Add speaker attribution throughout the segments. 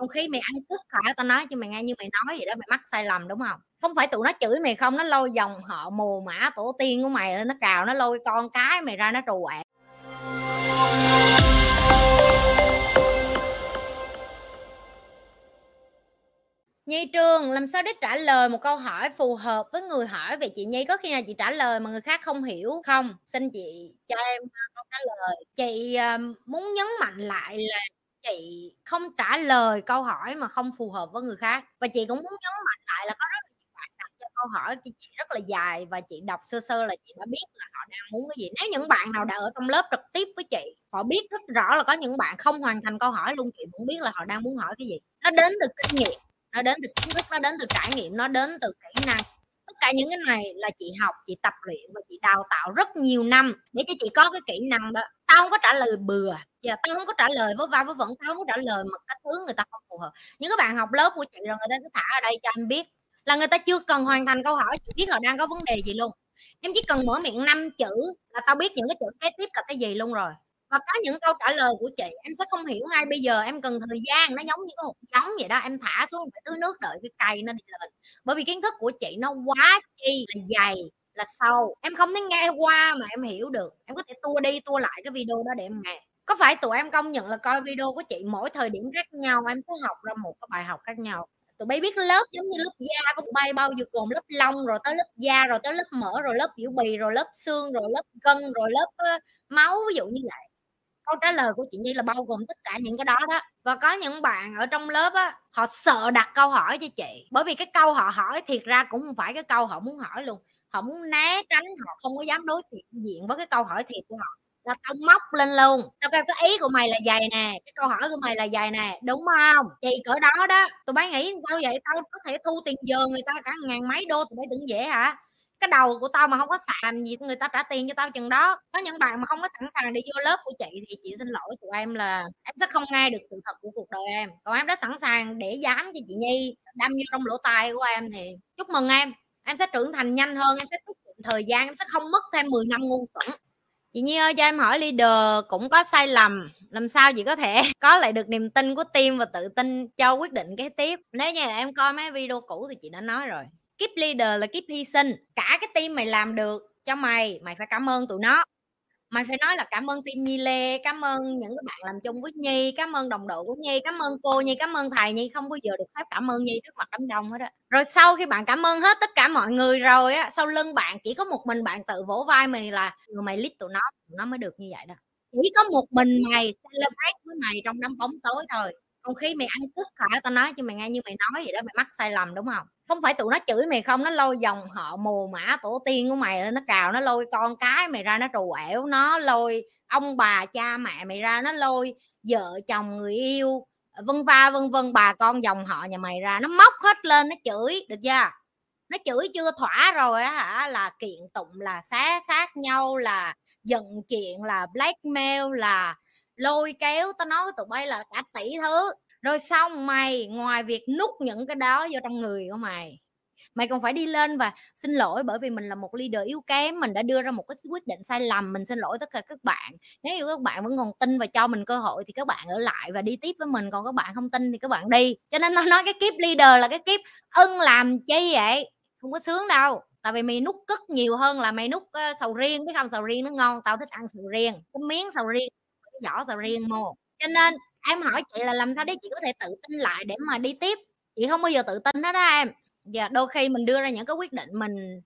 Speaker 1: Không khí mày ăn tức hả? Tao nói cho mày nghe như mày nói vậy đó, mày mắc sai lầm, đúng không? Không phải tụi nó chửi mày không, nó lôi dòng họ mồ mả tổ tiên của mày lên nó cào, nó lôi con cái mày ra nó trù quẹt. Nhi Trường, làm sao để trả lời một câu hỏi phù hợp với người hỏi về chị Nhi? Có khi nào chị trả lời mà người khác không hiểu không? Xin chị cho em, câu trả lời. Chị, ờ, muốn nhấn mạnh lại là chị không trả lời câu hỏi mà không phù hợp với người khác. Và chị cũng muốn nhấn mạnh lại là có rất là nhiều bạn đặt cho câu hỏi chị rất là dài và chị đọc sơ sơ là chị đã biết là họ đang muốn cái gì. Nếu những bạn nào đã ở trong lớp trực tiếp với chị, họ biết rất rõ là có những bạn không hoàn thành câu hỏi luôn, chị cũng biết là họ đang muốn hỏi cái gì. Nó đến từ kinh nghiệm, nó đến từ kiến thức, nó đến từ trải nghiệm, nó đến từ kỹ năng. Tất cả những cái này là chị học, chị tập luyện và chị đào tạo rất nhiều năm để cho chị có cái kỹ năng đó. Tao không có trả lời bừa, giờ tao không có trả lời với va với vẫn tao không có trả lời mà cách hướng người ta không phù hợp. Những cái bạn học lớp của chị rồi người ta sẽ thả ở đây cho em biết là người ta chưa cần hoàn thành câu hỏi, chị biết họ đang có vấn đề gì luôn. Em chỉ cần mở miệng 5 chữ là tao biết những cái chữ kế tiếp là cái gì luôn rồi. Và có những câu trả lời của chị em sẽ không hiểu ngay bây giờ, em cần thời gian, nó giống như cái hột giống vậy đó, em thả xuống phải tưới nước đợi cái cây nó đi lên. Bởi vì kiến thức của chị nó quá chi là dày, là sâu, em không thể nghe qua mà em hiểu được, em có thể tua đi tua lại cái video đó để em nghe. Có phải tụi em công nhận là coi video của chị mỗi thời điểm khác nhau, em sẽ học ra một cái bài học khác nhau. Tụi bay biết lớp giống như lớp da của tụi bay bao giờ gồm lớp lông, rồi tới lớp da, rồi tới lớp mỡ, rồi lớp biểu bì, rồi lớp xương, rồi lớp gân, rồi lớp, máu, ví dụ như vậy. Câu trả lời của chị Nhi là bao gồm tất cả những cái đó đó. Và có những bạn ở trong lớp á, họ sợ đặt câu hỏi cho chị, bởi vì cái câu họ hỏi thiệt ra cũng không phải cái câu họ muốn hỏi luôn không né tránh, họ không có dám đối diện với cái câu hỏi thiệt của họ, là tao móc lên luôn, tao kêu "Cái ý của mày là dài nè, cái câu hỏi của mày là dài nè, đúng không Chị cỡ đó đó, tụi bay nghĩ sao vậy? Tao có thể thu tiền giờ người ta cả ngàn mấy đô, tụi bay tưởng dễ hả? Cái đầu của tao mà không có xàm gì người ta trả tiền cho tao chừng đó. Có những bạn mà không có sẵn sàng để vô lớp của chị thì chị xin lỗi tụi em là em sẽ không nghe được sự thật của cuộc đời em. Còn em đã sẵn sàng để dám cho chị Nhi đâm vô trong lỗ tai của em thì chúc mừng em, em sẽ trưởng thành nhanh hơn, em sẽ tiết kiệm thời gian, em sẽ không mất thêm 10 năm ngu xuẩn. Chị Nhi ơi, cho em hỏi leader cũng có sai lầm, làm sao chị có thể có lại được niềm tin của team và tự tin cho quyết định kế tiếp? Nếu như em coi mấy video cũ thì chị đã nói rồi, kiếp leader là kiếp hy sinh, cả cái team mày làm được cho mày, mày phải cảm ơn tụi nó. Mày phải nói là "Cảm ơn team Nhi Lê, cảm ơn những cái bạn làm chung với Nhi, cảm ơn đồng đội của Nhi, cảm ơn cô Nhi, cảm ơn thầy Nhi." Không bao giờ được phép cảm ơn Nhi trước mặt đám đông hết á. Rồi sau khi bạn cảm ơn hết tất cả mọi người rồi á, sau lưng bạn chỉ có một mình bạn tự vỗ vai mày là mày lít tụi nó, tụi nó mới được như vậy đó." Chỉ có một mình mày celebrate với mày trong đám bóng tối thôi. Không khí mày ăn cứt hả? Tao nói cho mày nghe như mày nói vậy đó, mày mắc sai lầm, đúng không? Không phải tụi nó chửi mày không, nó lôi dòng họ mồ mả tổ tiên của mày lên nó cào, nó lôi con cái mày ra nó trù ẻo, nó lôi ông bà, cha mẹ mày ra, nó lôi vợ chồng, người yêu, vân va vân vân, bà con dòng họ nhà mày ra, nó móc hết lên nó chửi, được chưa? Nó chửi chưa thỏa rồi á hả, là kiện tụng, là xé xác nhau, là giận chuyện, là blackmail, là lôi kéo. Tao nói với tụi bay là cả tỷ thứ. Rồi xong mày ngoài việc nút những cái đó vô trong người của mày, mày còn phải đi lên và xin lỗi bởi vì mình là một leader yếu kém, mình đã đưa ra một cái quyết định sai lầm, mình xin lỗi tất cả các bạn. Nếu như các bạn vẫn còn tin và cho mình cơ hội thì các bạn ở lại và đi tiếp với mình, còn các bạn không tin thì các bạn đi. Cho nên tao nói cái kiếp leader là cái kiếp ưng làm chi vậy? Không có sướng đâu, tại vì mày nút cất nhiều hơn là mày nút ờ, sầu riêng, biết không Sầu riêng nó ngon, tao thích ăn sầu riêng, cái miếng sầu riêng, cái vỏ sầu riêng mô. Cho nên em hỏi chị là làm sao để chị có thể tự tin lại để mà đi tiếp? Chị không bao giờ tự tin hết đó em. Và đôi khi mình đưa ra những cái quyết định mình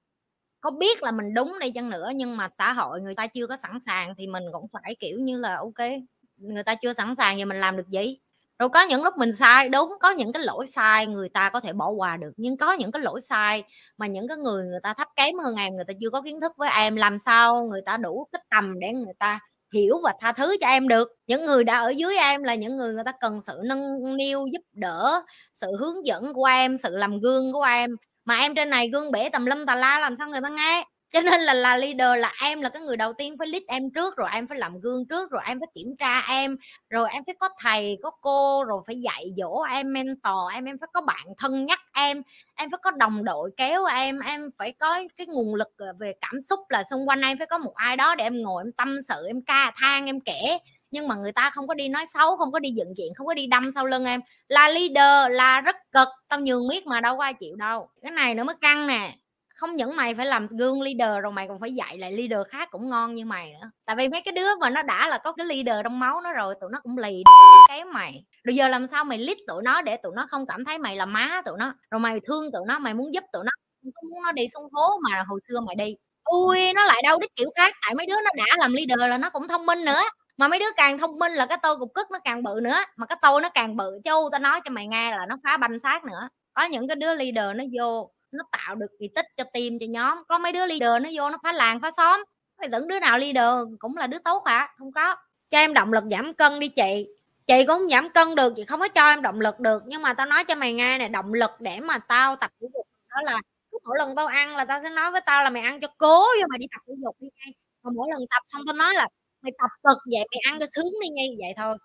Speaker 1: có biết là mình đúng đi chăng nữa nhưng mà xã hội người ta chưa có sẵn sàng thì mình cũng phải, kiểu như là, ok người ta chưa sẵn sàng thì mình làm được gì? Rồi có những lúc mình sai, đúng, có những cái lỗi sai người ta có thể bỏ qua được, nhưng có những cái lỗi sai mà những cái người người ta thấp kém hơn em, người ta chưa có kiến thức với em, làm sao người ta đủ cái tầm để người ta hiểu và tha thứ cho em được. Những người đã ở dưới em là những người người ta cần sự nâng niu, giúp đỡ, sự hướng dẫn của em, sự làm gương của em. Mà em trên này gương bể tầm lâm tà la làm sao người ta nghe? Cho nên là là leader là em là cái người đầu tiên phải lead em trước, rồi em phải làm gương trước, rồi em phải kiểm tra em, rồi em phải có thầy, có cô, rồi phải dạy dỗ em, mentor em, em phải có bạn thân nhắc em, em phải có đồng đội kéo em, em phải có cái nguồn lực, ờ, về cảm xúc là xung quanh em phải có một ai đó để em ngồi em tâm sự, em ca than, em kể. nhưng mà người ta không có đi nói xấu không có đi dựng chuyện không có đi đâm sau lưng em. Là leader là rất cực tao nhường miết mà đâu có ai chịu đâu. Cái này nữa mới căng nè không những mày phải làm gương leader rồi mày còn phải dạy lại leader khác cũng ngon như mày nữa. Tại vì mấy cái đứa mà nó đã là có cái leader trong máu nó rồi, tụi nó cũng lì kém mày. Rồi giờ làm sao mày lít tụi nó để tụi nó không cảm thấy mày là má tụi nó? Rồi mày thương tụi nó, mày muốn giúp tụi nó không muốn nó đi xuống phố mà hồi xưa mày đi. Ui, nó lại đâu đích kiểu khác, tại mấy đứa nó đã làm leader là nó cũng thông minh nữa. Mà mấy đứa càng thông minh là cái tôi cục cức nó càng bự nữa. Mà cái tôi nó càng bự châu tao nói cho mày nghe là nó phá banh xác nữa. Có những cái đứa leader nó vô nó tạo được kỳ tích cho team cho nhóm. Có mấy đứa leader nó vô nó phá làng phá xóm. Mày tưởng đứa nào leader cũng là đứa tốt hả? Không có. Cho em động lực giảm cân đi chị. Chị cũng không giảm cân được chị không có cho em động lực được. Nhưng mà tao nói cho mày nghe này động lực để mà tao tập thể dục đó là cứ mỗi lần tao ăn là tao sẽ nói với tao là mày ăn cho cố vô mày đi tập thể dục đi ngay. Mà mỗi lần tập xong tao nói là mày tập cực vậy mày ăn cho sướng đi ngay vậy thôi.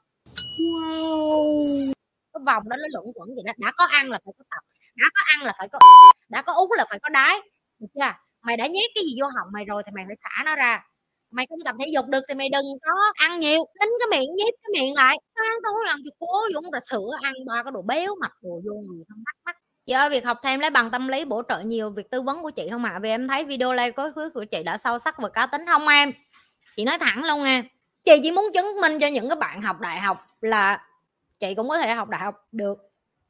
Speaker 1: Wow. Cái vòng đó nó luẩn quẩn vậy đó. Đã có ăn là phải có tập đã có ăn là phải có, đã có uống là phải có đái, được chưa? Mày đã nhét cái gì vô họng mày rồi thì mày phải xả nó ra. Mày không tập thể dục được thì mày đừng có ăn nhiều. Tính cái miệng, nhét cái miệng lại. Sáng tối ăn cho cố dũng là sữa ăn, ba cái đồ béo mặt đồ vô gì không bắt mắc chị ơi, việc học thêm lấy bằng tâm lý bổ trợ nhiều việc tư vấn của chị không ạ? À? vì em thấy video live có của chị đã sâu sắc và cá tính không em? Chị nói thẳng luôn nha. Chị chỉ muốn chứng minh cho những cái bạn học đại học là chị cũng có thể học đại học được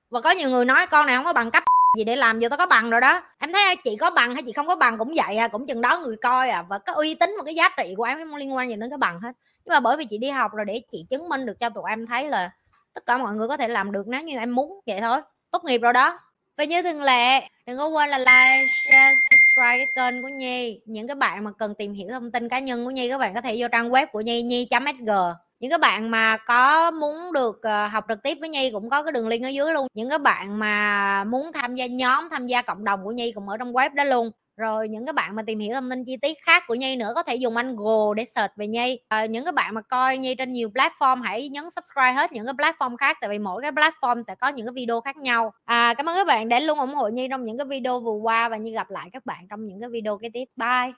Speaker 1: và có nhiều người nói, con này không có bằng cấp gì để làm giờ tao có bằng rồi đó. Em thấy chị có bằng hay chị không có bằng cũng vậy à cũng chừng đó người coi à. Và cái uy tín và cái giá trị của em không liên quan gì đến cái bằng hết. Nhưng mà bởi vì chị đi học rồi để chị chứng minh được cho tụi em thấy là tất cả mọi người có thể làm được nếu như em muốn, vậy thôi. Tốt nghiệp rồi đó. Và như thường lệ, đừng có quên là like, share, subscribe cái kênh của nhi. Những cái bạn mà cần tìm hiểu thông tin cá nhân của nhi, các bạn có thể vô trang web của nhi nhi.sg những các bạn mà có muốn được ờ, học trực tiếp với Nhi cũng có cái đường link ở dưới luôn. Những các bạn mà muốn tham gia nhóm tham gia cộng đồng của Nhi cũng ở trong web đó luôn. Rồi những cái bạn mà tìm hiểu thông tin chi tiết khác của Nhi nữa có thể dùng anh Google để search về Nhi. À, những cái bạn mà coi Nhi trên nhiều platform hãy nhấn subscribe hết những cái platform khác tại vì mỗi cái platform sẽ có những cái video khác nhau. À, cảm ơn các bạn đã luôn ủng hộ Nhi trong những cái video vừa qua và Nhi gặp lại các bạn trong những cái video kế tiếp. Bye!